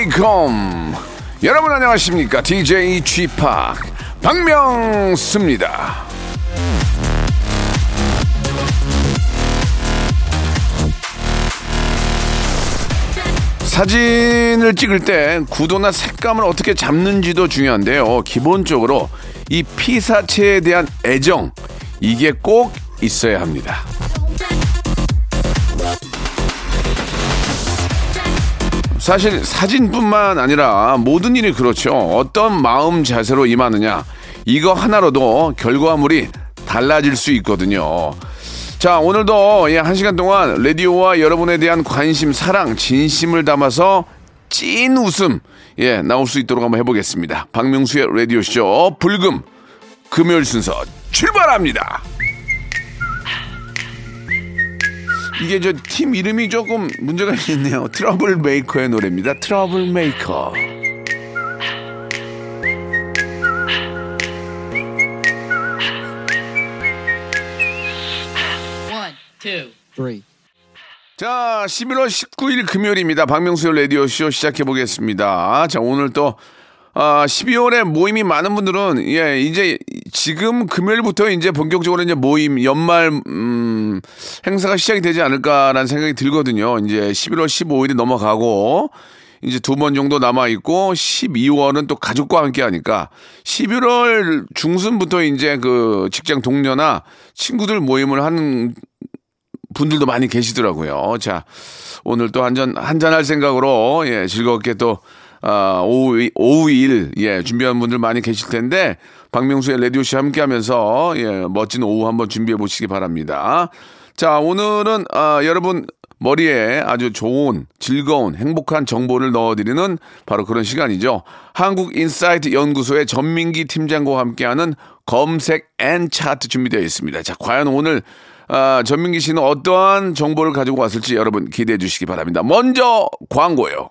welcome. 여러분 안녕하십니까? DJ p 박명수입니다. 사진을 찍을 때 구도나 색감을 어떻게 잡는지도 중요한데요. 기본적으로 이 피사체에 대한 애정, 이게 꼭 있어야 합니다. 사실 사진뿐만 아니라 모든 일이 그렇죠. 어떤 마음 자세로 임하느냐, 이거 하나로도 결과물이 달라질 수 있거든요. 자, 오늘도 예, 한 시간 동안 라디오와 여러분에 대한 관심, 사랑, 진심을 담아서 찐 웃음, 예, 나올 수 있도록 한번 해보겠습니다. 박명수의 라디오쇼, 불금, 금요일 순서 출발합니다. 이게 저 팀 이름이 조금 문제가 있네요. 트러블 메이커의 노래입니다. 트러블 메이커. 자, 11월 19일 금요일입니다. 박명수의 라디오쇼 시작해보겠습니다. 자, 오늘 또, 아, 12월에 모임이 많은 분들은, 예, 이제 지금 금요일부터 이제 본격적으로 이제 모임, 연말, 음, 행사가 시작이 되지 않을까라는 생각이 들거든요. 이제 11월 15일이 넘어가고, 이제 두 번 정도 남아 있고, 12월은 또 가족과 함께 하니까, 11월 중순부터 이제 그 직장 동료나 친구들 모임을 하는 분들도 많이 계시더라고요. 자, 오늘 또 한잔, 한잔 할 생각으로, 예, 즐겁게 또, 아, 오후, 오후 일, 예, 준비한 분들 많이 계실 텐데, 박명수의 라디오씨 함께 하면서, 예, 멋진 오후 한번 준비해 보시기 바랍니다. 자, 오늘은, 아, 여러분, 머리에 아주 좋은, 즐거운, 행복한 정보를 넣어드리는 바로 그런 시간이죠. 한국인사이트 연구소의 전민기 팀장과 함께하는 검색 and 차트 준비되어 있습니다. 자, 과연 오늘 아, 전민기 씨는 어떠한 정보를 가지고 왔을지 여러분 기대해 주시기 바랍니다. 먼저 광고요.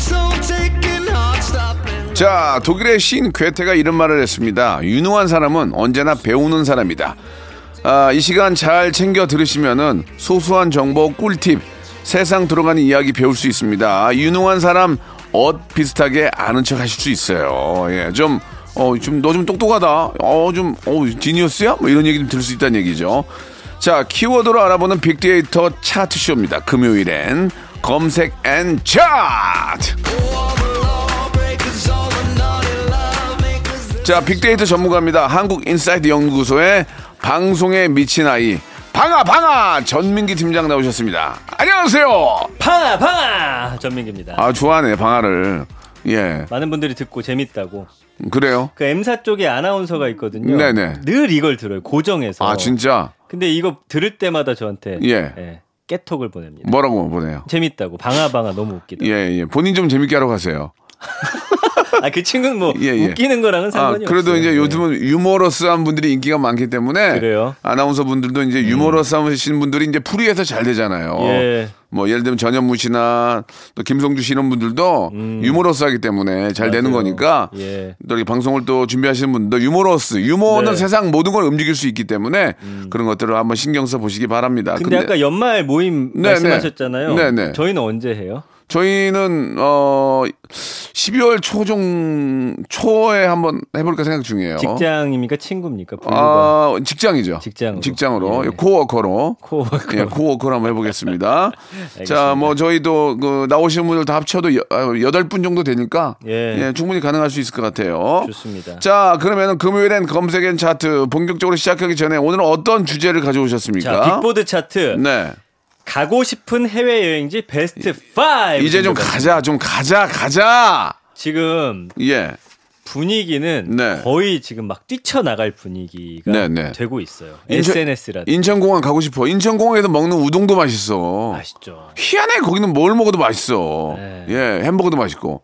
soul taking heart stopping. 자, 독일의 시인 괴테가 이런 말을 했습니다. 유능한 사람은 언제나 배우는 사람이다. 아, 이 시간 잘 챙겨 들으시면은 소소한 정보, 꿀팁, 세상 들어가는 이야기 배울 수 있습니다. 유능한 사람 옷 비슷하게 아는 척 하실 수 있어요. 예, 좀, 어, 좀, 너 좀 똑똑하다. 어, 좀, 어, 지니어스야? 뭐 이런 얘기 좀 들을 수 있다는 얘기죠. 자, 키워드로 알아보는 빅데이터 차트쇼입니다. 금요일엔 검색 and 차트! 자, 빅데이터 전문가입니다. 한국인사이트 연구소의 방송에 미친 아이 방아 방아 전민기 팀장 나오셨습니다. 안녕하세요. 방아 방아 전민기입니다. 아 좋아하네 방아를. 예, 많은 분들이 듣고 재밌다고. 그래요. 그 M사 쪽에 아나운서가 있거든요. 네네. 늘 이걸 들어요. 고정해서. 아 진짜 근데 이거 들을 때마다 저한테 예. 깨톡을 보냅니다. 뭐라고 보내요? 재밌다고 방아 방아 너무 웃기다. 예, 예. 본인 좀 재밌게 하러 가세요. 아 그 친구는 뭐 예, 예. 웃기는 거랑은 아, 상관이 그래도 없어요. 이제 네. 요즘은 유머러스한 분들이 인기가 많기 때문에 그래요? 음. 아나운서 분들도 이제 유머러스하신 분들이 이제 풀이해서 잘 되잖아요. 예. 뭐 예를 들면 전현무 씨나 또 김성주 씨 이런 분들도 유머러스하기 때문에 잘 되는 음. 맞아요. 거니까 예. 또 이렇게 방송을 또 준비하시는 분도 유머러스 유머는 네. 세상 모든 걸 움직일 수 있기 때문에 그런 것들을 한번 신경 써 보시기 바랍니다. 근데, 아까 연말 모임 네, 말씀하셨잖아요. 네, 네. 저희는 언제 해요? 저희는 어 12월 초중 초에 한번 해볼까 생각 중이에요. 직장입니까 친구입니까? 아 직장이죠. 직장으로. 직장으로 예. 코워커로 코워커. 예, 코워커로 한번 해보겠습니다. 자. 뭐 저희도 그 나오시는 분들 다 합쳐도 여, 아, 여덟 분 정도 되니까 예. 예, 충분히 가능할 수 있을 것 같아요. 좋습니다. 자, 그러면은 금요일엔 검색 and 차트 본격적으로 시작하기 전에 오늘은 어떤 주제를 가져오셨습니까? 자 빅보드 차트 네. 가고 싶은 해외 여행지 베스트 5 이제 좀 가자, 좀 가자, 가자. 지금 예. 분위기는 네. 거의 지금 막 뛰쳐나갈 분위기가 네, 네. 되고 있어요. 인천- SNS라든지 인천공항 가고 싶어. 인천공항에서 먹는 우동도 맛있어. 아시죠? 희한해. 거기는 뭘 먹어도 맛있어. 네. 예, 햄버거도 맛있고.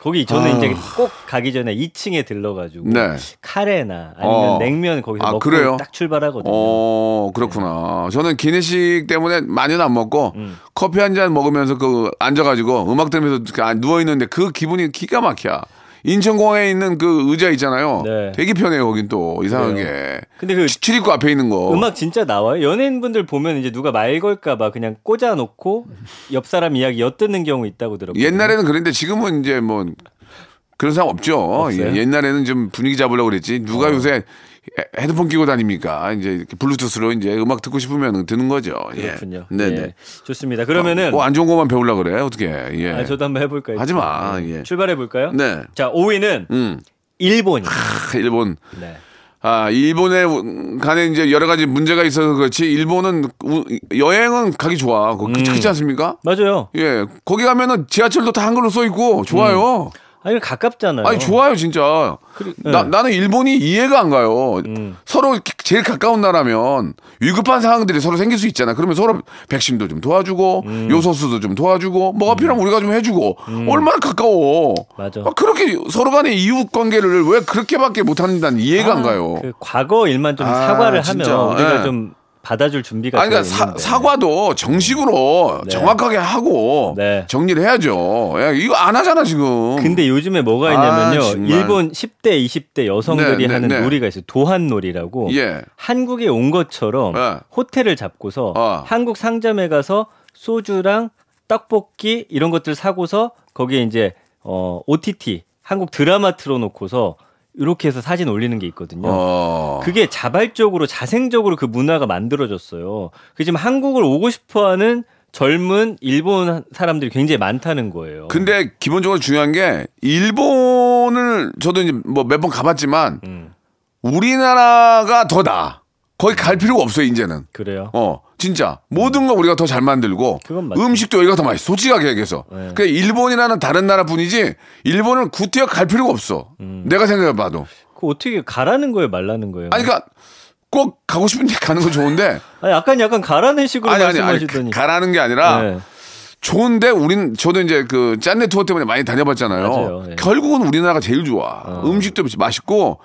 거기 저는 아. 이제 꼭 가기 전에 2층에 들러가지고 네. 카레나 아니면 어. 냉면 거기서 아, 먹고 그래요? 딱 출발하거든요. 어, 그렇구나. 저는 기내식 때문에 많이는 안 먹고 음. 커피 한 잔 먹으면서 그 앉아가지고 음악 들으면서 누워 있는데 그 기분이 기가 막혀. 인천공항에 있는 그 의자 있잖아요. 네. 되게 편해요. 거긴 또 이상하게. 근데 그 출입구 앞에 있는 거. 음악 진짜 나와요. 연예인분들 보면 이제 누가 말 걸까봐 그냥 꽂아놓고 옆 사람 이야기 엿듣는 경우 있다고 들었거든요. 옛날에는 그랬는데 지금은 이제 뭐 그런 사람 없죠. 없어요? 어. 예, 옛날에는 좀 분위기 잡으려고 그랬지. 누가 요새 헤- 헤드폰 끼고 다닙니까? 이제 블루투스로 이제 음악 듣고 싶으면 듣는 거죠. 예. 그렇군요. 네네. 예. 좋습니다. 그러면은 뭐안 좋은 것만 배우려고 그래. 어떻게. 예. 아, 저도 한번 해볼까요? 하지 마. 네. 예. 출발해 볼까요? 네. 자, 5위는 음. 크, 일본. 네. 아, 일본에 간에 이제 여러 가지 문제가 있어서 그렇지. 일본은 우- 여행은 가기 좋아. 그거 음. 그렇지, 않습니까? 맞아요. 예. 거기 가면은 지하철도 다 한글로 써 있고 좋아요. 아니 가깝잖아요. 아니 좋아요 진짜. 그리- 나, 네. 나는 일본이 이해가 안 가요. 음. 서로 기- 제일 가까운 나라면 위급한 상황들이 서로 생길 수 있잖아. 그러면 서로 백신도 좀 도와주고 음. 요소수도 좀 도와주고 뭐가 필요하면 우리가 좀 해주고 얼마나 가까워. 맞아. 아, 그렇게 서로 간의 이웃 관계를 왜 그렇게밖에 못한다는 이해가 안 가요. 그 과거 일만 좀 아, 사과를 진짜. 하면 우리가 예. 좀 받아줄 준비가 아니, 그러니까 사. 사과도 정식으로 네. 정확하게 하고 네. 정리를 해야죠. 야, 이거 안 하잖아 지금. 근데 요즘에 뭐가 있냐면요. 아. 일본 10대, 20대 여성들이 네, 네, 하는 네. 놀이가 있어요. 도한놀이라고. 예. 한국에 온 것처럼 네. 호텔을 잡고서 어. 한국 상점에 가서 소주랑 떡볶이 이런 것들 사고서 거기에 이제 어 OTT 한국 드라마 틀어놓고서 이렇게 해서 사진 올리는 게 있거든요. 어. 그게 자발적으로 자생적으로 그 문화가 만들어졌어요. 그 지금 한국을 오고 싶어하는 젊은 일본 사람들이 굉장히 많다는 거예요. 근데 기본적으로 중요한 게 일본을 저도 이제 뭐 몇 번 가봤지만 음, 우리나라가 더 나아. 거기 갈 필요가 없어요 이제는. 그래요. 어 진짜 모든 거 우리가 더 잘 만들고. 음식도 여기가 더 맛있어. 솔직하게 얘기해서. 네. 그 일본이라는 다른 나라 뿐이지 일본은 구태여 갈 필요가 없어. 음. 내가 생각해봐도. 그 어떻게 가라는 거예요, 말라는 거예요? 아니 그러니까 꼭 가고 싶은데 가는 건 좋은데 아니, 약간 약간 가라는 식으로 아니 아니 아니 말씀하시더니. 가라는 게 아니라 네. 좋은데 우린 저도 이제 그 짠내 투어 때문에 많이 다녀봤잖아요. 맞아요. 예. 결국은 우리나라가 제일 좋아. 어. 음식도 맛있고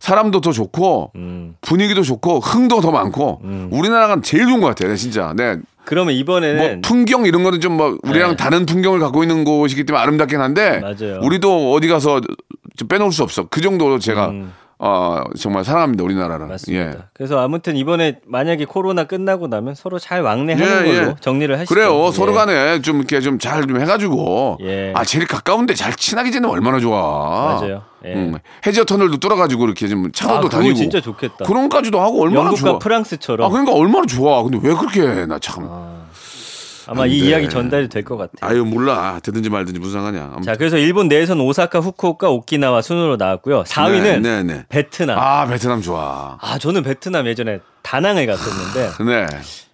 사람도 더 좋고 음. 분위기도 좋고 흥도 더 많고 우리나라가 제일 좋은 것 같아요. 진짜. 네. 그러면 이번에는 뭐 풍경 이런 거는 좀 뭐 우리랑 네. 다른 풍경을 갖고 있는 곳이기 때문에 아름답긴 한데 맞아요. 우리도 어디 가서 좀 빼놓을 수 없어. 그 정도로 제가 음. 어, 정말 사랑합니다 우리나라를. 맞습니다. 예. 그래서 아무튼 이번에 만약에 코로나 끝나고 나면 서로 잘 왕래하는 예, 걸로 예. 정리를 하시죠. 그래요. 예. 서로 간에 좀 이렇게 좀 잘좀 해가지고. 예. 아, 제일 가까운데 잘 친하게 지내면 얼마나 좋아. 맞아요. 예. 음, 해저 터널도 뚫어가지고 이렇게 좀 차로도 아, 다니고. 진짜 좋겠다. 그런 까지도 하고 얼마나 영국과 좋아. 프랑스처럼 아, 그러니까 얼마나 좋아. 근데 왜 그렇게 해? 나 참. 아 마안이 돼. 이야기 전달이 될 것 같아요. 아유, 몰라. 되든지 말든지 무슨 상관이야. 아무튼. 자, 그래서 일본 내에서는 오사카, 후쿠오카, 오키나와 순으로 나왔고요. 4위는 네, 네, 네. 베트남. 아. 아, 베트남 좋아. 저는 베트남 예전에 다낭을 갔었는데 네.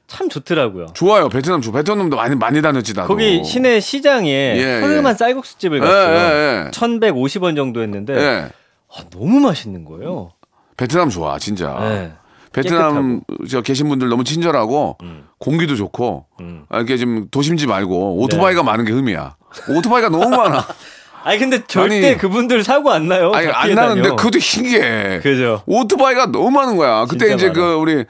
참 좋더라고요. 좋아요. 베트남 좋아. 베트남도 많이, 많이 다녔지, 나도. 거기 시내 시장에 예, 허름한 예. 쌀국수 집을 예, 갔어요. 예, 예. 1,150원 정도 했는데 예. 아, 너무 맛있는 거예요. 베트남 좋아, 진짜. 네. 베트남 저 계신 분들 너무 친절하고 음. 공기도 좋고 음. 아, 이렇게 좀 도심지 말고 오토바이가 네. 많은 게 흠이야. 오토바이가 너무 많아. 아니 근데 절대 아니, 그분들 사고 안 나요. 아니 다안 나는데 다녀. 그것도 신기해. 그죠. 오토바이가 너무 많은 거야. 그때 이제 많아. 그 우리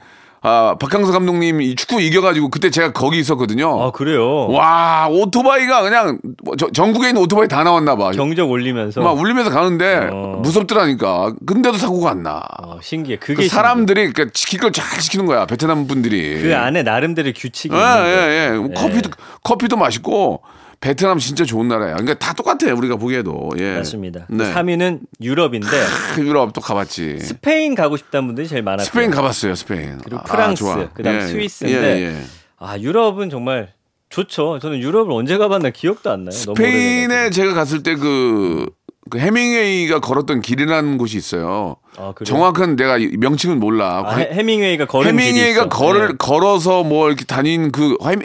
아, 박항서 감독님 이 축구 이겨가지고 그때 제가 거기 있었거든요. 아 그래요. 와 오토바이가 그냥 뭐 저- 전국에 있는 오토바이 다 나왔나 봐. 경적 올리면서 막 울리면서 가는데 어. 무섭더라니까. 근데도 사고가 안 나. 어, 신기해. 그게 그 사람들이 그러니까 지킬 걸 잘 지키는 거야. 베트남 분들이. 그 안에 나름대로의 규칙이 예, 있는 거예요. 예, 예. 커피도 커피도 맛있고 베트남 진짜 좋은 나라야. 그러니까 다 똑같아요. 우리가 보기에도. 예. 맞습니다. 네. 3위는 유럽인데 크, 유럽 또 가봤지. 스페인 가고 싶다는 분들이 제일 많았어요. 스페인 가봤어요. 스페인. 그리고 아, 프랑스, 좋아. 그다음 예, 스위스인데 예, 예. 아 유럽은 정말 좋죠. 저는 유럽을 언제 가봤나 기억도 안 나요. 스페인에. 제가 갔을 때 그, 그 헤밍웨이가 걸었던 길이라는 곳이 있어요. 아? 정확한 내가 이 명칭은 몰라. 아, 헤- 헤밍웨이가 걸은 헤밍웨이가. 걸을 네. 걸어서 뭐 이렇게 다닌 그 헤밍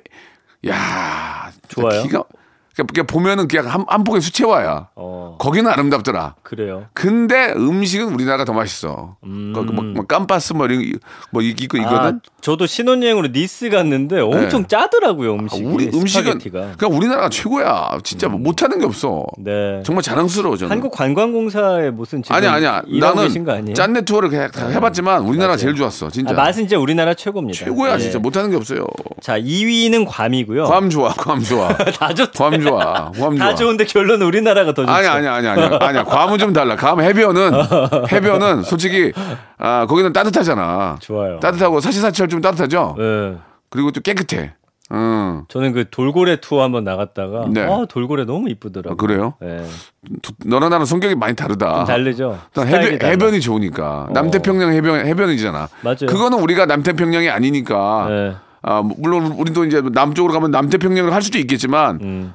야 좋아요? 기가 그러니까 보면은 그냥 한, 한 폭의 수채화야. 어 거기는 아름답더라. 그래요. 근데 음식은 우리나라가 더 맛있어. 음. 그 뭐, 뭐 감바스 뭐 이런 거- 뭐 이- 이거 아, 이거는 저도 신혼여행으로 니스 갔는데 엄청 네. 짜더라고요 아, 음식이. 우리 음식은 스파게티가. 그냥 우리나라가 최고야. 진짜 뭐 못하는 게 없어. 네. 정말 자랑스러워 저는. 한국 관광공사에 무슨 지금 아니야 아니야. 나는? 짠내 투어를 그냥 다 해봤지만 우리나라. 가 제일 좋았어. 진짜. 아, 맛은 이제 우리나라 최고입니다. 최고야 예. 진짜 못하는 게 없어요. 자 2위는 괌이고요. 괌 좋아, 괌 좋아. 다. 괌 좋아, 괌 좋아. 다 좋은데 결론은 우리나라가 더 좋죠. 아니 아니 아니 아니 아니야. 괌은 좀 달라. 괌 해변은 해변은 솔직히 아 거기는 따뜻하잖아. 좋아요. 따뜻하고 사시사철 좀 따뜻하죠. 네. 그리고 또 깨끗해. 응. 저는 그 돌고래 투어 한번 나갔다가 네. 아 돌고래 너무 이쁘더라고요. 아, 그래요? 네. 두- 너랑 나랑 성격이 많이 다르다. 좀 다르죠. 해변. 해변이 좋으니까 남태평양 해변 해변이잖아. 맞아요. 그거는 우리가 남태평양이 아니니까. 네. 아 뭐, 물론 우리도 이제 남쪽으로 가면 남태평양을 할 수도 있겠지만 음.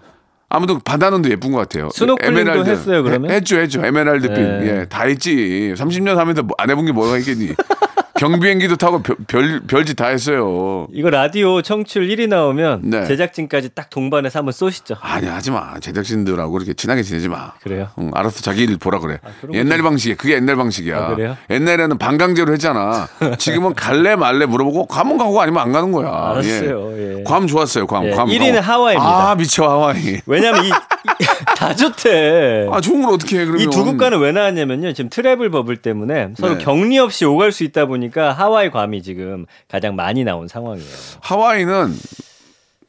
아무튼 바다는 더 예쁜 것 같아요. 스노클링도 했어요, 그러면? 해- 했죠, 했죠. 에메랄드빛. 네. 예, 다 했지. 30년 하면서 뭐 안 해본 게 뭐가 있겠니? 경비행기도 타고 별, 별, 별짓 다 했어요. 이거 라디오 청취율 1위 나오면 네. 제작진까지 딱 동반해서 한번 쏘시죠. 아니, 하지 마. 제작진들하고 그렇게 친하게 지내지 마. 그래요? 응, 알아서 자기 일 보라 그래. 거 옛날 방식이야. 그게 옛날 방식이야. 아, 그래요? 옛날에는 반강제로 했잖아. 지금은 갈래 말래 물어보고 가면 가고 아니면 안 가는 거야. 알았어요. 예. 괌 좋았어요. 괌. 예, 괌. 1위는 어. 하와이입니다. 아, 미쳐 하와이. 왜냐면 이, 이- 다 좋대. 아, 좋은 걸 어떻게 해, 그러면. 이 두 국가는 왜 나왔냐면요. 지금 travel bubble 때문에 서로 네. 격리 없이 오갈 수 있다 보니까 하와이 괌이 지금 가장 많이 나온 상황이에요. 하와이는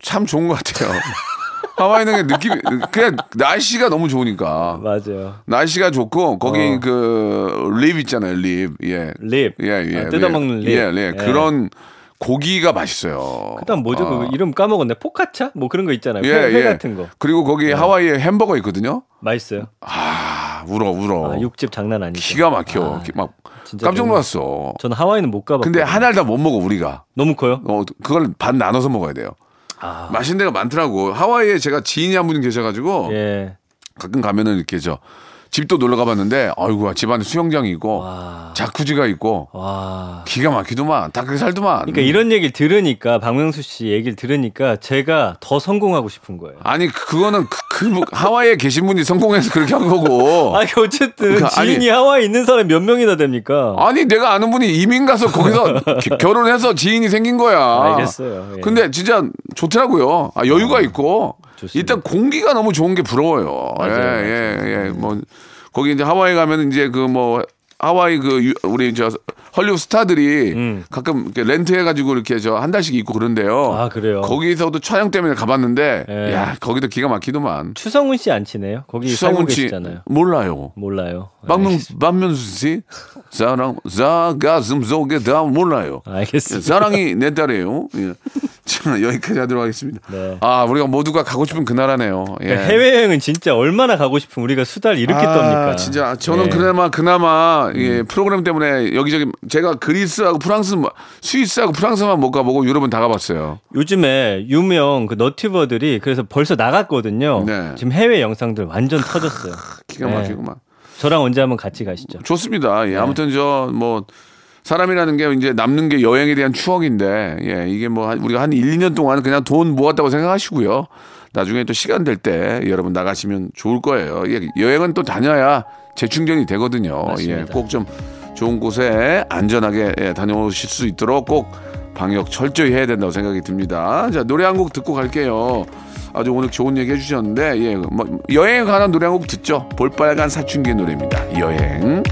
참 좋은 것 같아요. 하와이는 느낌이 그냥 날씨가 너무 좋으니까 맞아요. 날씨가 좋고 거기 어. 그 rib 있잖아요 rib 예. rib. 예, 예. 아, 뜯어먹는 rib. 예, 예. 예. 그런 고기가 맛있어요. 그다음 뭐죠? 아. 그 이름 까먹었네. 포카차? 뭐 그런 거 있잖아요. 예, 회, 회 예. 같은 거. 그리고 거기 하와이에 햄버거 있거든요. 맛있어요. 아, 울어 울어. 아, 육즙 장난 아니죠. 기가 막혀. 아, 기- 막 깜짝 놀랐어. 저는 하와이는 못 가봤고. 근데 하나를 다 못 먹어 우리가. 너무 커요? 어, 그걸 반 나눠서 먹어야 돼요. 아. 맛있는 데가 많더라고. 하와이에 제가 지인이 한 분 계셔가지고 예. 가끔 가면은 이렇게 저 집도 놀러 가봤는데 아이고 집안에 수영장이 있고 와. 자쿠지가 있고 와. 기가 막히더만 다 그렇게 살더만 그러니까 이런 얘기를 들으니까 박명수 씨 얘기를 들으니까 제가 더 성공하고 싶은 거예요. 아니 그거는 그, 그 하와이에 계신 분이 성공해서 그렇게 한 거고 아니 어쨌든 그러니까 아니- 지인이 하와이 있는 사람 몇 명이나 됩니까? 아니 내가 아는 분이 이민 가서 거기서 겨- 결혼해서 지인이 생긴 거야 알겠어요. 예. 근데 진짜 좋더라고요 아, 여유가 있고 좋습니다. 일단 공기가 너무 좋은 게 부러워요. 맞아요, 예예예 뭐 거기 이제 하와이 가면 이제 그 뭐 하와이 그 유- 우리 저 헐리우드 스타들이 음. 가끔 이렇게 렌트해 가지고 이렇게 저 한 달씩 있고 그런데요. 아, 그래요? 거기서도 촬영 때문에 가봤는데, 예. 야 거기도 기가 막히더만. 추성훈 씨 안 치네요. 거기 추성훈 씨 계시잖아요. 몰라요. 몰라요. 박명 박명수 씨 사랑 사 가슴 속에 다 몰라요. 알겠습니다. 사랑이 내 딸이에요. 예. 자, 여기까지 하도록 하겠습니다. 네. 아 우리가 모두가 가고 싶은 그 나라네요. 예. 그러니까 해외여행은 진짜 얼마나 가고 싶으면 우리가 수다를 이렇게 아, 떱니까? 진짜 저는 예. 그나마 그나마 예, 프로그램 때문에 여기저기 제가 그리스하고 프랑스, 뭐, 스위스하고 프랑스만 못 가보고 유럽은 다 가봤어요. 요즘에 유명 그 너튜버들이 그래서 벌써 나갔거든요. 네. 지금 해외 영상들 완전 터졌어요. 기가 네. 막히구만. 저랑 언제 한번 같이 가시죠. 좋습니다. 네. 예, 아무튼 저 뭐 사람이라는 게 이제 남는 게 여행에 대한 추억인데 예, 이게 뭐 한- 우리가 한 1, 2년 동안 그냥 돈 모았다고 생각하시고요. 나중에 또 시간 될 때 여러분 나가시면 좋을 거예요. 예, 여행은 또 다녀야 재충전이 되거든요. 맞습니다. 예, 꼭 좀 좋은 곳에 안전하게 예, 다녀오실 수 있도록 꼭 방역 철저히 해야 된다고 생각이 듭니다. 자, 노래 한 곡 듣고 갈게요. 아주 오늘 좋은 얘기 해주셨는데, 예, 뭐, 여행에 관한 노래 한 곡 듣죠. 볼빨간 사춘기 노래입니다. 여행.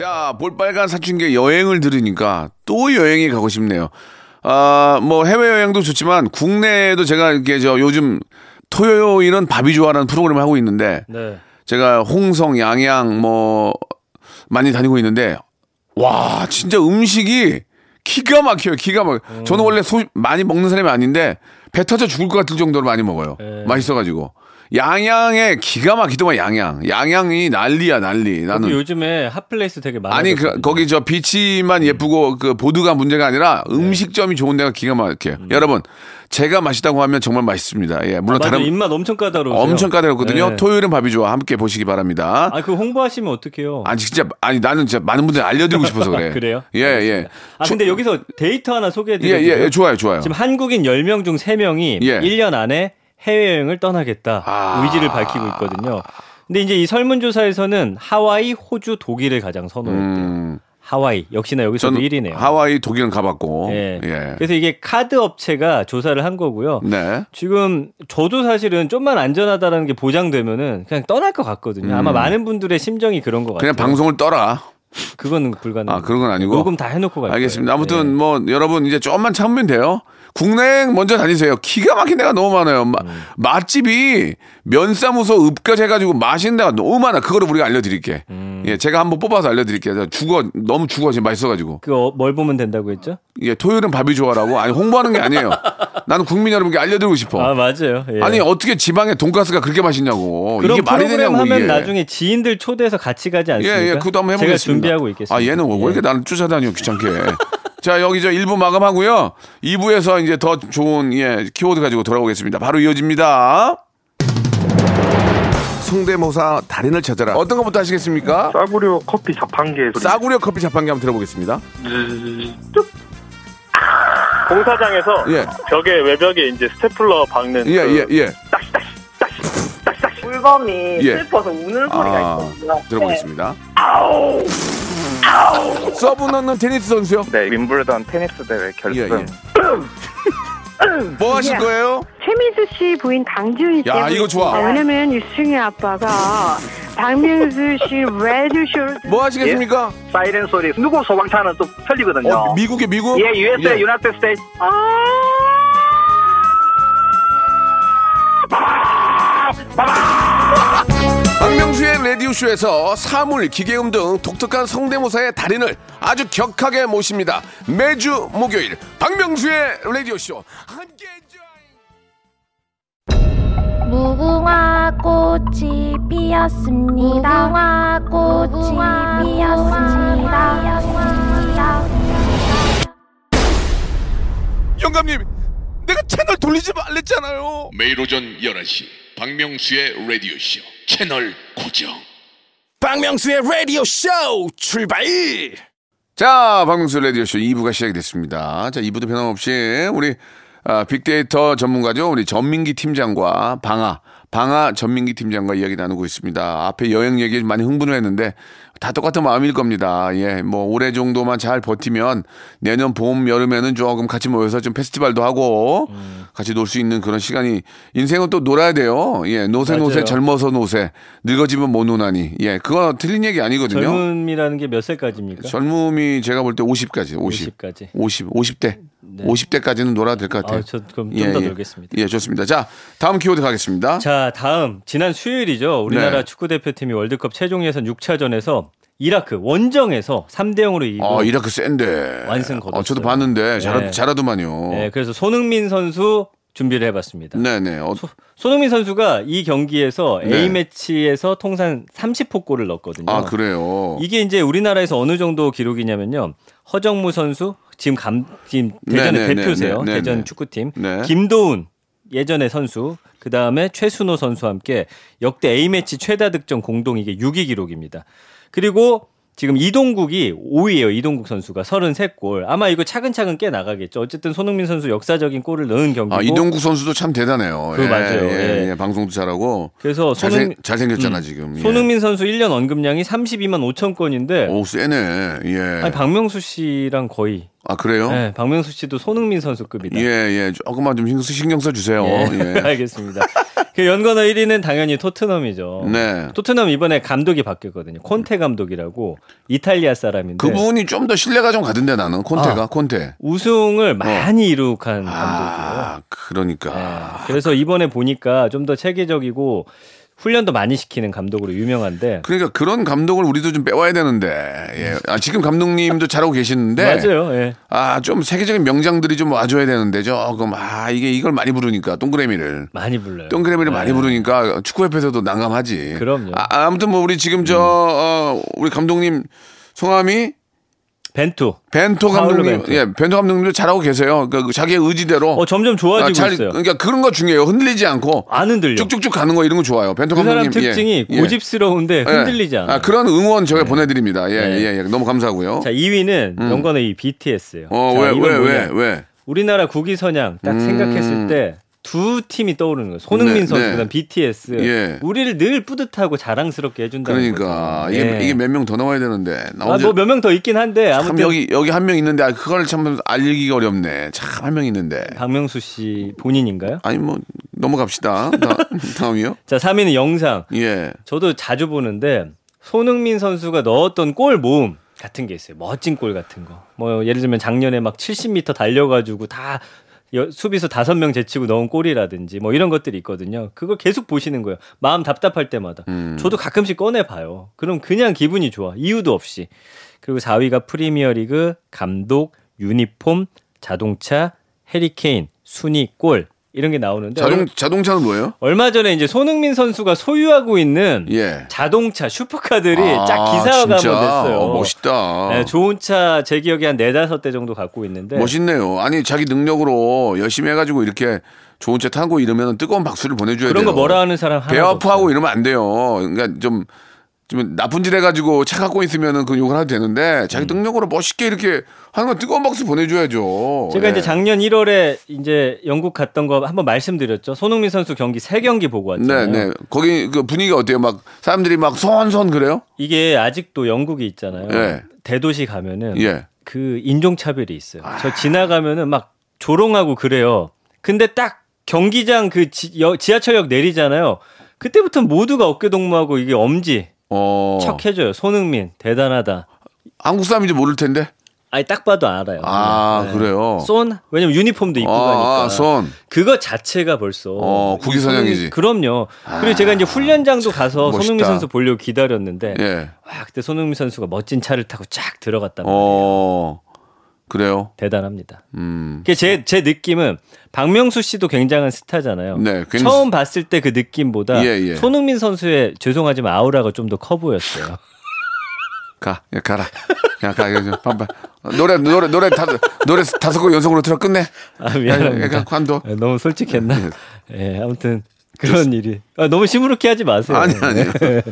자, 볼빨간 사춘기 여행을 들으니까 또 여행에 가고 싶네요. 아, 뭐 해외여행도 좋지만 국내에도 제가 이렇게 저 요즘 토요일은 밥이 좋아라는 프로그램을 하고 있는데 네. 제가 홍성, 양양 뭐 많이 다니고 있는데 와 진짜 음식이 기가 막혀요. 기가 막. 음. 저는 원래 소 많이 먹는 사람이 아닌데 배 터져 죽을 것 같을 정도로 많이 먹어요. 네. 맛있어가지고. 양양에 기가 막히더만 양양. 양양이 난리야 난리. 나는 요즘에 hot place 되게 많아. 아니 그, 거기 저 beach만 예쁘고 그 보드가 문제가 아니라 음식점이 좋은 데가 기가 막혀요. 여러분 제가 맛있다고 하면 정말 맛있습니다. 예 물론 맞아 다른 입맛 엄청 까다로워. 엄청 까다롭거든요. 네. 토요일은 밥이 좋아 함께 보시기 바랍니다. 아, 그 홍보하시면 어떡해요? 아니 진짜 아니 나는 진짜 많은 분들 알려드리고 싶어서 그래. 그래요? 예 예. 아, 근데 여기서 데이터 하나 소개해 예, 드릴게요. 예, 예, 좋아요, 좋아요. 지금 한국인 10명 중 3명이 예. 1년 안에 해외여행을 떠나겠다 아. 의지를 밝히고 있거든요. 근데 이제 이 설문조사에서는 하와이, 호주, 독일을 가장 선호했대요. 음, 하와이 역시나 여기서도 저는 1위네요. 하와이 독일은 가봤고. 예. 예. 그래서 이게 카드 업체가 조사를 한 거고요. 네. 지금 저도 사실은 좀만 안전하다라는 게 보장되면은 그냥 떠날 것 같거든요. 아마 많은 분들의 심정이 그런 것 같아요. 음. 그냥 방송을 떠라. 그거는 불가능. 아, 그런 건 아니고? 녹음 다 해놓고 갈 알겠습니다. 거예요. 아무튼 예. 뭐 여러분 이제 좀만 참으면 돼요. 국내행 먼저 다니세요. 기가 막힌 데가 너무 많아요. 마- 음. 맛집이 면사무소 읍까지 해가지고 맛있는 데가 너무 많아. 그거를 우리가 알려드릴게. 음. 예, 제가 한번 뽑아서 알려드릴게요. 죽어 너무 죽어 지금 맛있어가지고. 그뭘 보면 된다고 했죠? 예, 토요일은 밥이 좋아라고 아니 홍보하는 게 아니에요. 나는 국민 여러분께 알려드리고 싶어. 아 맞아요. 예. 아니 어떻게 지방에 돈가스가 그렇게 맛있냐고. 이게 말이 되냐고 하면 이게. 나중에 지인들 초대해서 같이 가지 예, 않습니까? 예, 그것도 한번 해보겠습니다. 준비하고 있겠습니다. 아, 얘는 왜 예. 이렇게 나를 쫓아다니고 귀찮게. 자, 여기 저 1부 마감하고요. 2부에서 이제 더 좋은, 예, 키워드 가지고 돌아오겠습니다. 바로 이어집니다. 성대모사 달인을 찾아라. 어떤 것부터 하시겠습니까? 싸구려 커피 자판기에 소리. 싸구려 커피 자판기 한번 들어보겠습니다. 공사장에서 예, 벽에 외벽에 이제 스테플러 박는 예, 그 예, 예. 물범이 예. 슬퍼서 우는 소리가 아, 있거든요. 들어보겠습니다. 서브 넣는 테니스 선수요? 네, 윈블던 테니스 대회 결승. 예, 예. 뭐 하실 거예요? 최민수 씨 부인 강지훈 씨. 야, 이거 좋아. 아, 왜냐면 유승희 아빠가 박명수 씨 레드쇼를 뭐 하시겠습니까? 사이렌 소리. 누구 소방차는 또 틀리거든요. 어, 미국에 미국? 예, USA, 예. 유나이티드 스테이트. 박명수의 라디오쇼에서 사물, 기계음 등 독특한 성대모사의 달인을 아주 격하게 모십니다. 매주 목요일 박명수의 라디오쇼 함께 무궁화 꽃이 피었습니다. 무궁화 꽃이 피었습니다. 영감님 내가 채널 돌리지 말랬잖아요. 매일 오전 11시 박명수의 라디오쇼 채널 고정 박명수의 라디오 쇼 출발! 자, 박명수 라디오 쇼 2부가 시작이 됐습니다. 자, 2부도 변함없이 우리 아, 빅데이터 전문가죠. 우리 전민기 팀장과 방아, 방아 전민기 팀장과 이야기 나누고 있습니다. 앞에 여행 얘기 많이 흥분을 했는데 다 똑같은 마음일 겁니다. 예, 뭐 올해 정도만 잘 버티면 내년 봄, 여름에는 조금 같이 모여서 좀 페스티벌도 하고 같이 놀 수 있는 그런 시간이 인생은 또 놀아야 돼요. 예, 노세 노세 맞아요. 젊어서 노세 늙어지면 못 노나니. 예, 그거 틀린 얘기 아니거든요. 젊음이라는 게몇 살까지입니까? 젊음이 제가 볼 때 50까지, 50. 50까지. 50, 50대. 50대까지는 놀아도 될 것 같아요. 아, 저 그럼 좀더 놀겠습니다. 예, 좋습니다. 자, 다음 키워드 가겠습니다. 자, 다음 지난 수요일이죠. 우리나라 네. 축구 대표팀이 월드컵 최종 예선 6차전에서 이라크 원정에서 3대 0으로 이기고 어, 이라크 센데. 완승 거뒀어요. 어, 저도 봤는데 잘하, 네. 잘하더만요. 네, 그래서 손흥민 선수 준비를 해봤습니다. 네네. 어, 손흥민 선수가 이 경기에서 네. A 매치에서 통산 30호 골을 넣었거든요. 아, 그래요. 이게 이제 우리나라에서 어느 정도 기록이냐면요. 허정무 선수 지금 감 지금 대전의 네, 네, 대표세요. 네, 네, 대전 네. 축구팀. 네. 김도훈 예전의 선수 그 다음에 최순호 선수와 함께 역대 A 매치 최다 득점 공동 이게 6위 기록입니다. 그리고 지금 이동국이 5위예요. 이동국 선수가 33골. 아마 이거 차근차근 깨 나가겠죠. 어쨌든 손흥민 선수 역사적인 골을 넣은 경기고. 아, 이동국 선수도 참 대단해요. 그거 맞아요. 예, 예. 예, 방송도 잘하고. 그래서 잘생, 손흥민 잘생 겼잖아, 음. 지금. 예. 손흥민 선수 1년 언급량이 32만 5천 건인데 오, 세네. 예. 아니 박명수 씨랑 거의 아, 그래요? 네, 박명수 씨도 손흥민 선수급이다. 예, 예. 조금만 좀 신경, 신경 써주세요. 예, 예. 알겠습니다. 그 연관어 1위는 당연히 토트넘이죠. 네. 토트넘 이번에 감독이 바뀌었거든요. 콘테 감독이라고 이탈리아 사람인데 그분이 좀 더 신뢰가 좀 가던데 나는 콘테가 아. 콘테. 우승을 많이 이룩한 감독이에요. 아, 그러니까. 네, 그래서 이번에 보니까 좀 더 체계적이고 훈련도 많이 시키는 감독으로 유명한데 그러니까 그런 감독을 우리도 좀 빼와야 되는데. 예. 아, 지금 감독님도 잘하고 계시는데. 맞아요. 예. 아, 좀 세계적인 명장들이 좀 와줘야 되는데 조금 아 이게 이걸 많이 부르니까 동그라미를 많이 불러요. 동그라미를 많이 네. 부르니까 축구협회에서도 난감하지. 그럼요. 아, 아무튼 뭐 우리 지금 저 어, 우리 감독님 성함이 벤투. 벤토 파울로 감독님, 벤투. 예, 벤토 감독님도 잘하고 계세요. 그러니까 그 자기의 의지대로. 어 점점 좋아지고 아, 잘, 있어요. 그러니까 그런 거 중요해요. 흔들리지 않고 안 흔들려. 쭉쭉쭉 가는 거 이런 거 좋아요. 벤토 그 사람 감독님 특징이 예, 예. 고집스러운데 흔들리지 예. 않아요. 아, 그런 응원 저희가 보내드립니다. 예, 네. 예, 예. 너무 감사하고요. 자 2위는 연관의 이 BTS예요. 어, 자, 왜, 왜? 왜, 왜? 우리나라 국위 선양 딱 음. 생각했을 때 두 팀이 떠오르는 거예요. 손흥민 네, 선수 네. 그다음 BTS. 예. 우리를 늘 뿌듯하고 자랑스럽게 해준다는 그러니까 거죠. 이게, 예. 이게 몇 명 더 나와야 되는데. 나 아, 뭐몇 명 더 있긴 한데 참 아무튼 여기 여기 한 명 있는데 아, 그걸 참 알리기가 어렵네. 참 한 명 있는데. 박명수 씨 본인인가요? 아니 뭐 넘어갑시다. 다, 다음 이요? 자 3위는 영상. 예. 저도 자주 보는데 손흥민 선수가 넣었던 골 모음 같은 게 있어요. 멋진 골 같은 거. 뭐 예를 들면 작년에 막 70m 달려가지고 다 여- 수비수 다섯 명 제치고 넣은 골이라든지 뭐 이런 것들이 있거든요. 그걸 계속 보시는 거예요. 마음 답답할 때마다. 음. 저도 가끔씩 꺼내 봐요. 그럼 그냥 기분이 좋아. 이유도 없이. 그리고 4위가 프리미어리그 감독, 유니폼, 자동차, 해리케인, 순위, 골 이런 게 나오는데 자동 자동차는 뭐예요? 얼마 전에 이제 손흥민 선수가 소유하고 있는 예. 자동차 슈퍼카들이 아, 쫙 기사화가? 한번 됐어요. 어, 멋있다. 네, 좋은 차 제 기억에 한 네다섯 대 정도 갖고 있는데 멋있네요. 아니 자기 능력으로 열심히 해가지고 이렇게 좋은 차 타고 이러면 뜨거운 박수를 보내줘야 그런 돼요. 거 뭐라 하는 사람 하나 배 아파하고 이러면 안 돼요. 그러니까 좀, 좀 나쁜 짓 해가지고 차 갖고 있으면은 그 욕을 해도 되는데 자기 능력으로 멋있게 이렇게 하는 건 뜨거운 박수 보내줘야죠. 제가 예. 이제 작년 1월에 이제 영국 갔던 거 한번 말씀드렸죠. 손흥민 선수 경기 세 경기 보고 네, 왔잖아요. 네. 거기 그 분위기가 어때요? 막 사람들이 막 손손 그래요? 이게 아직도 영국이 있잖아요. 예. 대도시 가면은 예. 그 인종 차별이 있어요. 저 지나가면은 막 조롱하고 그래요. 근데 딱 경기장 그 지, 여- 지하철역 내리잖아요. 그때부터 모두가 어깨 동무하고 이게 엄지 어. 척 해줘요. 손흥민 대단하다. 한국 사람인지 모를 텐데. 아니 딱 봐도 알아요. 아, 네. 그래요? 손 왜냐면 유니폼도 입고 아, 가니까. 아, 손. 그거 자체가 벌써 어, 국위선양이지. 그럼요. 그리고 제가 이제 훈련장도 가서 멋있다. 손흥민 선수 보려고 기다렸는데 예. 와 그때 손흥민 선수가 멋진 차를 타고 쫙 들어갔단 말이에요. 어. 그래요? 대단합니다. 음. 그게 제, 제 느낌은 박명수 씨도 굉장한 스타잖아요. 네, 굉장히- 처음 봤을 때 그 느낌보다 예, 예. 손흥민 선수의 죄송하지만 아우라가 좀 더 커 보였어요. 가, 야, 가라. 야, 가. 야, 빨리. 노래, 노래, 노래 다섯, 노래 다섯 곡 연속으로 틀어 끝내. 아, 미안합니다. 야, 야, 관둬. 아, 너무 솔직했나? 예, 아무튼 그런 일이. 아, 너무 시무룩해 하지 마세요. 아니, 아니.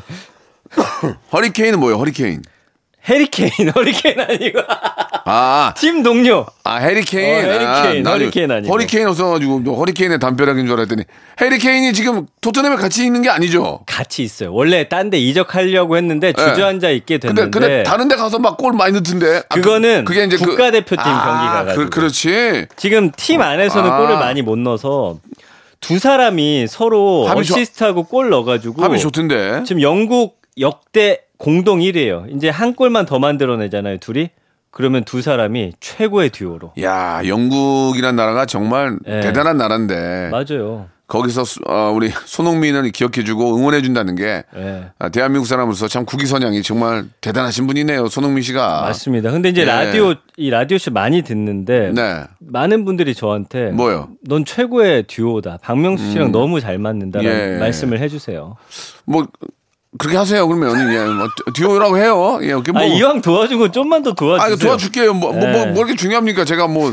허리케인은 뭐예요, 허리케인? 해리케인, 허리케인 아니고 아, 팀 동료. 아, 해리케인. 어, 해리케인, 나 허리케인 아니고. 허리케인 없어가지고, 너 허리케인의 담벼락인 줄 알았더니, 해리케인이 지금 토트넘에 같이 있는 게 아니죠? 같이 있어요. 원래 딴 데 이적하려고 했는데 주저앉아 있게 네. 근데, 됐는데 근데 다른 데 가서 막 골 많이 넣던데. 아, 그- 그거는 그게 이제 그- 국가대표팀 아, 경기 가가지고. 그, 그렇지. 지금 팀 안에서는 아. 골을 많이 못 넣어서 두 사람이 서로 어시스트하고 골 넣어가지고 합이 좋던데. 지금 영국 역대 공동 1위예요. 이제 한 골만 더 만들어내잖아요, 둘이. 그러면 두 사람이 최고의 듀오로. 야, 영국이란 나라가 정말 예. 대단한 나라인데. 맞아요. 거기서 수- 어, 우리 손흥민을 기억해주고 응원해준다는 게 예. 아, 대한민국 사람으로서 참 국위선양이 정말 대단하신 분이네요. 손흥민 씨가. 맞습니다. 근데 이제 예. 라디오 이 라디오 쇼 많이 듣는데 네. 많은 분들이 저한테 뭐요? 넌 최고의 듀오다. 박명수 씨랑 너무 잘 맞는다라는 예. 말씀을 해주세요. 뭐 그렇게 하세요. 그러면 예, 뭐 듀오라고 해요. 예, 그게 뭐 아 이왕 도와준 건 좀만 더 도와주세요. 아, 도와줄게요. 뭐, 뭐, 뭐, 예. 뭐 이렇게 중요합니까? 제가 뭐,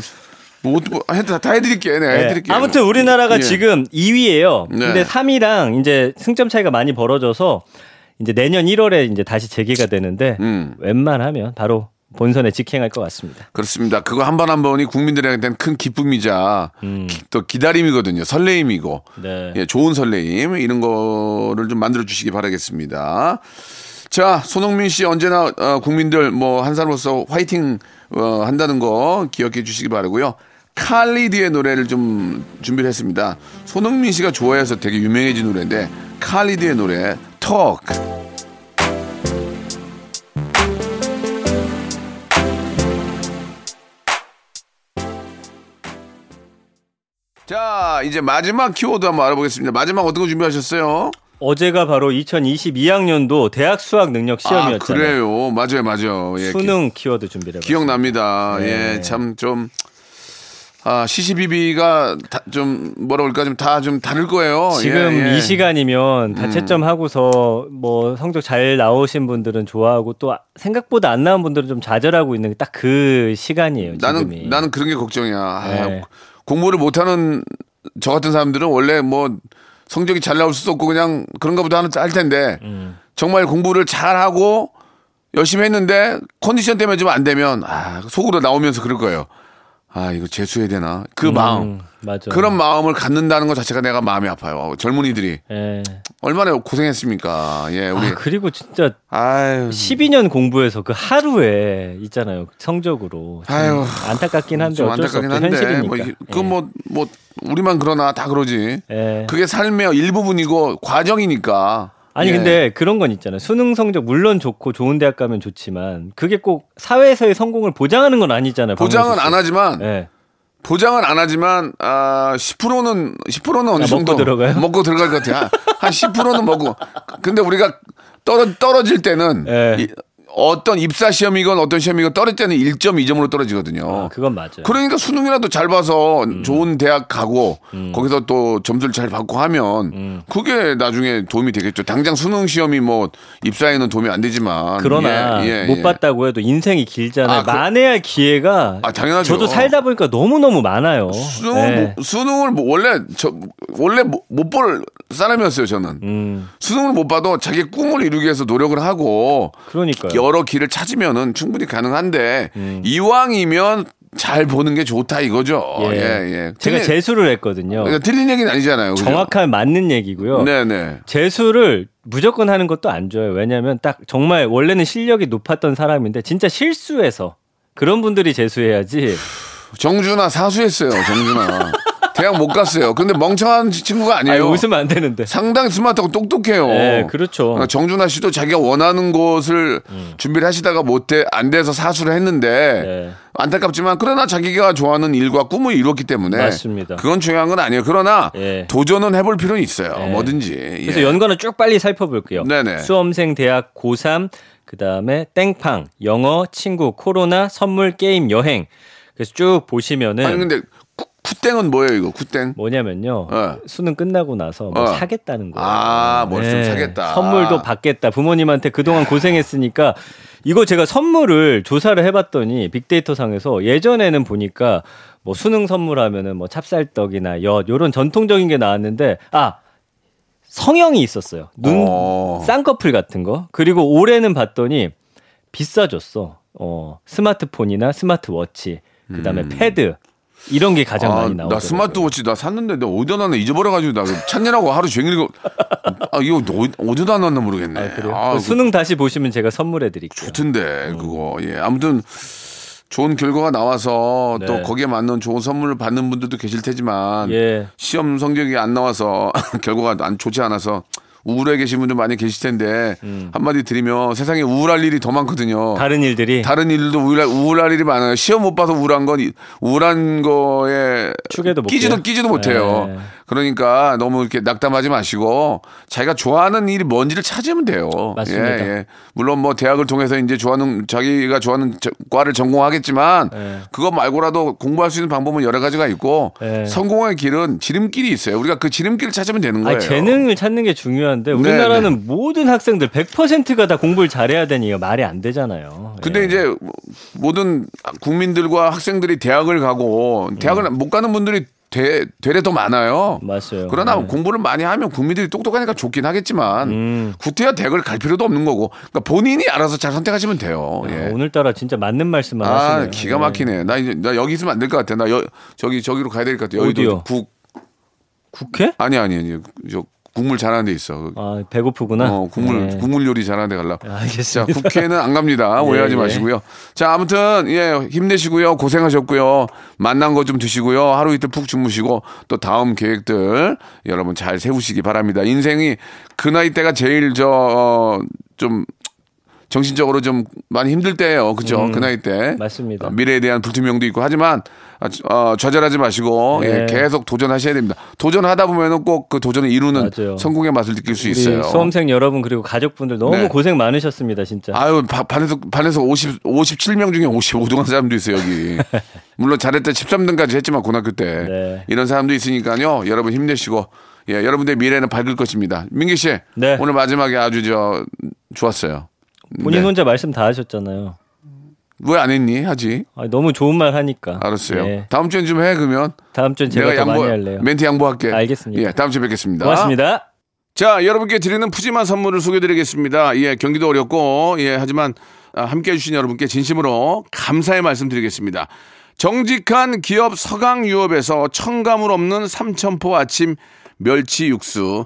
뭐, 뭐 해, 다 해드릴게요. 네, 네. 해드릴게요. 아무튼 우리나라가 예. 지금 2위예요. 네. 근데 3위랑 이제 승점 차이가 많이 벌어져서 이제 내년 1월에 이제 다시 재개가 되는데 음. 웬만하면 바로 본선에 직행할 것 같습니다. 그렇습니다. 그거 한 번 한 번이 국민들에게는 큰 기쁨이자 기- 또 기다림이거든요. 설레임이고. 네. 예, 좋은 설레임 이런 거를 좀 만들어 주시기 바라겠습니다. 자, 손흥민 씨 언제나 어, 국민들 뭐 한 사람으로서 화이팅 어, 한다는 거 기억해 주시기 바라고요. 칼리드의 노래를 좀 준비를 했습니다. 손흥민 씨가 좋아해서 되게 유명해진 노래인데 칼리드의 노래 턱. 자, 이제 마지막 키워드 한번 알아보겠습니다. 마지막 어떤 거 준비하셨어요? 어제가 바로 2022학년도 대학 수학 능력 아, 시험이었잖아요. 그래요. 맞아요, 맞아요. 예, 수능 키워드 준비를. 기억납니다. 네. 예, 참 좀. 아, 시시비비가 다 좀 뭐라 그럴까 좀 다좀 다를 거예요. 지금 예, 예. 이 시간이면 다 음. 채점 하고서 뭐 성적 잘 나오신 분들은 좋아하고 또 생각보다 안 나온 분들은 좀 좌절하고 있는 딱 그 시간이에요. 나는 지금이. 나는 그런 게 걱정이야. 아, 네. 공부를 못하는 저 같은 사람들은 원래 뭐 성적이 잘 나올 수도 없고 그냥 그런가 보다 하는 할 텐데 음. 정말 공부를 잘 하고 열심히 했는데 컨디션 때문에 좀 안 되면 아 속으로 나오면서 그럴 거예요. 아 이거 재수해야 되나 그 마음 음, 맞아. 그런 마음을 갖는다는 것 자체가 내가 마음이 아파요. 젊은이들이 예. 얼마나 고생했습니까? 예 우리 아, 그리고 진짜 아유 12년 공부해서 그 하루에 있잖아요. 성적으로. 좀 아유, 안타깝긴 한데 좀 어쩔 수. 안타깝긴 한데 현실이니까. 뭐 이게- 그건 뭐뭐 우리만 그러나 다 그러지. 예. 그게 삶의 일부분이고 과정이니까. 아니 예. 근데 그런 건 있잖아요. 수능 성적 물론 좋고 좋은 대학 가면 좋지만 그게 꼭 사회에서의 성공을 보장하는 건 아니잖아요. 보장은. 안 하지만 예. 보장은 안 하지만 아 10%는 10%는 어느 아, 정도 먹고 들어가요? 먹고 들어갈 것 같아. 한 10%는 먹고. 근데 우리가 떨어 떨어질 때는 예. 이- 어떤 입사 시험이건 어떤 시험이건 떨어질 때는 1.2점으로 떨어지거든요. 아, 그건 맞아요. 그러니까 수능이라도 잘 봐서 음. 좋은 대학 가고 거기서 또 점수를 잘 받고 하면 음. 그게 나중에 도움이 되겠죠. 당장 수능 시험이 뭐 입사에는 도움이 안 되지만 그러나 예, 예, 못 예. 봤다고 해도 인생이 길잖아요. 아, 그- 만회할 기회가 아, 당연하죠. 저도 살다 보니까 너무 너무 많아요. 수능 예. 수능을 뭐 원래 저 원래 못 볼 사람이었어요 저는 음, 수능을 못 봐도 자기 꿈을 이루기 위해서 노력을 하고 그러니까요. 여러 길을 찾으면은 충분히 가능한데 음. 이왕이면 잘 보는 게 좋다 이거죠. 예, 예. 제가 틀린- 재수를 했거든요. 그러니까 틀린 얘기는 아니잖아요. 그죠? 정확한 맞는 얘기고요. 네네. 재수를 무조건 하는 것도 안 좋아요. 왜냐하면 딱 정말 원래는 실력이 높았던 사람인데 진짜 실수해서 그런 분들이 재수해야지. 정준아 사수했어요. 정준아. 대학 못 갔어요. 근데 멍청한 친구가 아니, 아니에요. 웃으면 안 되는데. 상당히 스마트하고 똑똑해요. 네, 그렇죠. 그러니까 정준하 씨도 자기가 원하는 곳을 준비를 하시다가 못돼 안 돼서 사수를 했는데 네. 안타깝지만 그러나 자기가 좋아하는 일과 꿈을 이뤘기 때문에 맞습니다. 그건 중요한 건 아니에요. 그러나 예. 도전은 해볼 필요는 있어요. 네. 뭐든지. 그래서 예. 연관을 쭉 빨리 살펴볼게요. 네네. 수험생 대학 고3 그다음에 땡팡 영어 친구 코로나 선물 게임 여행 그래서 쭉 보시면은 아니 근데 쿠- 쿠땡은 뭐예요 이거 쿠땡? 뭐냐면요 어. 수능 끝나고 나서 뭐 어. 사겠다는 거예요. 아, 뭘좀 사겠다. 선물도 받겠다. 부모님한테 그동안 고생했으니까 이거 제가 선물을 조사를 해봤더니 빅데이터 상에서 예전에는 보니까 뭐 수능 선물하면은 뭐 찹쌀떡이나 엿 요런 전통적인 게 나왔는데 아 성형이 있었어요. 눈 어. 쌍꺼풀 같은 거. 그리고 올해는 봤더니 비싸졌어. 어, 스마트폰이나 스마트워치, 그다음에 패드 이런 게 가장 음. 아, 많이 나오더라고요. 나 스마트워치 나 샀는데 내가 어디다 놨나 잊어버려가지고 나 찾느라고 하루 종일 이거 아 이거 어디- 어디 다 놨나 모르겠네. 아? 아, 수능 다시 보시면 제가 선물해 드릴게요. 좋던데 그거 예 아무튼 좋은 결과가 나와서 네. 또 거기에 맞는 좋은 선물을 받는 분들도 계실 테지만 예. 시험 성적이 안 나와서 결과가 안 좋지 않아서 우울해 계신 분들 많이 계실 텐데 한마디 드리면 세상에 우울할 일이 더 많거든요. 음. 다른 일들이 다른 일도 우울할, 우울할 일이 많아요. 시험 못 봐서 우울한 건 이- 우울한 거에 끼지도? 끼지도 못해요. 네. 그러니까 너무 이렇게 낙담하지 마시고 자기가 좋아하는 일이 뭔지를 찾으면 돼요. 맞습니다. 예, 예. 물론 뭐 대학을 통해서 이제 좋아하는 자기가 좋아하는 저- 과를 전공하겠지만 네. 그거 말고라도 공부할 수 있는 방법은 여러 가지가 있고 네. 성공의 길은 지름길이 있어요. 우리가 그 지름길을 찾으면 되는 거예요. 아니, 재능을 찾는 게 중요한데 네, 우리나라는 모든 학생들 100%가 다 공부를 잘해야 되니 이거 말이 안 되잖아요. 근데 예. 이제 모든 국민들과 학생들이 대학을 가고 대학을 못 가는 분들이 되, 더 많아요. 맞아요. 그러나 네. 공부를 많이 하면 국민들이 똑똑하니까 좋긴 하겠지만 음. 구태여 대학을 갈 필요도 없는 거고 그러니까 본인이 알아서 잘 선택하시면 돼요. 아, 예. 오늘따라 진짜 맞는 말씀만 아 하시네요. 기가 막히네. 나 이제 나 여기 있으면 안 될 것 같아. 나 여, 저기 저기로 가야 될 것 같아. 여기도 어디요? 국 국회? 아니 아니 아니 저 국물 잘하는 데 있어. 아 배고프구나. 어, 국물 네. 국물 요리 잘하는 데 갈라. 자, 알겠습니다. 국회는 안 갑니다. 오해하지 예, 예. 마시고요. 자, 아무튼 예, 힘내시고요. 고생하셨고요. 만난 거 좀 드시고요. 하루 이틀 푹 주무시고 또 다음 계획들 여러분 잘 세우시기 바랍니다. 인생이 그 나이 때가 제일 저좀 정신적으로 좀 많이 힘들 때예요. 그죠? 음, 그 나이 때. 맞습니다. 어, 미래에 대한 불투명도 있고 하지만 아, 어, 좌절하지 마시고 네. 예, 계속 도전하셔야 됩니다. 도전하다 보면은 꼭 그 도전을 이루는 맞아요. 성공의 맛을 느낄 수 있어요. 수험생 여러분 그리고 가족분들 너무 네. 고생 많으셨습니다, 진짜. 아유 바- 반에서 반에서 50 57명 중에 55등 한 사람도 있어요 여기. 물론 잘했다 13등까지 했지만 고등학교 때 네. 이런 사람도 있으니까요. 여러분 힘내시고 예 여러분들의 미래는 밝을 것입니다. 민기 씨 네. 오늘 마지막에 아주 저 좋았어요. 본인 네. 혼자 말씀 다 하셨잖아요. 왜 안 했니 하지? 아, 너무 좋은 말 하니까. 알았어요. 네. 다음 주엔 좀 해 그러면 다음 주엔 제가 양보 많이 할래요. 멘트 양보할게. 알겠습니다. 예 다음 주에 뵙겠습니다. 고맙습니다. 자, 여러분께 드리는 푸짐한 선물을 소개드리겠습니다. 예, 경기도 어렵고, 예, 하지만 아, 함께 해주신 여러분께 진심으로 감사의 말씀 드리겠습니다. 정직한 기업 서강유업에서 첨가물 없는 삼천포 아침 멸치 육수,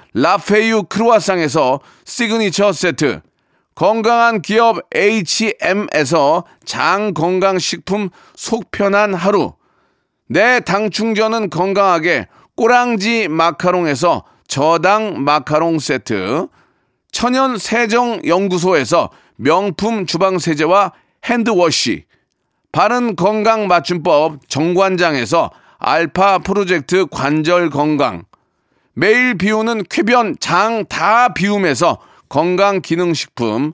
라페유 크루아상에서 시그니처 세트, 건강한 기업 H&M에서 장건강식품 속편한 하루, 내 당 충전은 건강하게 꼬랑지 마카롱에서 저당 마카롱 세트, 천연 세정 연구소에서 명품 주방 세제와 핸드워시, 바른 건강 맞춤법 정관장에서 알파 프로젝트 관절 건강, 매일 비우는 쾌변 장 다 비움에서 건강 기능 식품,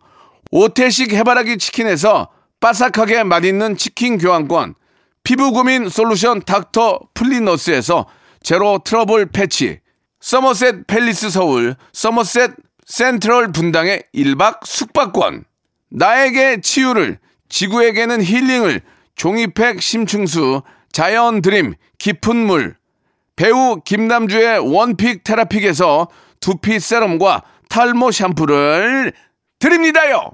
오태식 해바라기 치킨에서 바삭하게 맛있는 치킨 교환권, 피부 고민 솔루션 닥터 플리너스에서 제로 트러블 패치, 서머셋 팰리스 서울, 서머셋 센트럴 분당의 1박 숙박권, 나에게 치유를, 지구에게는 힐링을, 종이팩 심층수, 자연 드림, 깊은 물, 배우 김남주의 one pick 테라픽에서 두피 세럼과 탈모 샴푸를 드립니다요!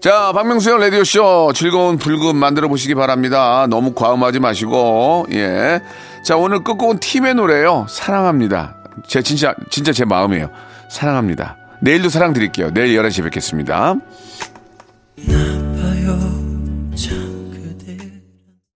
자, 박명수의 라디오쇼 즐거운 불금 만들어 보시기 바랍니다. 너무 과음하지 마시고, 예. 자, 오늘 끝곡은 팀의 노래요. 사랑합니다. 제 진짜, 진짜 제 마음이에요. 사랑합니다. 내일도 사랑 드릴게요. 내일 11시에 뵙겠습니다. 나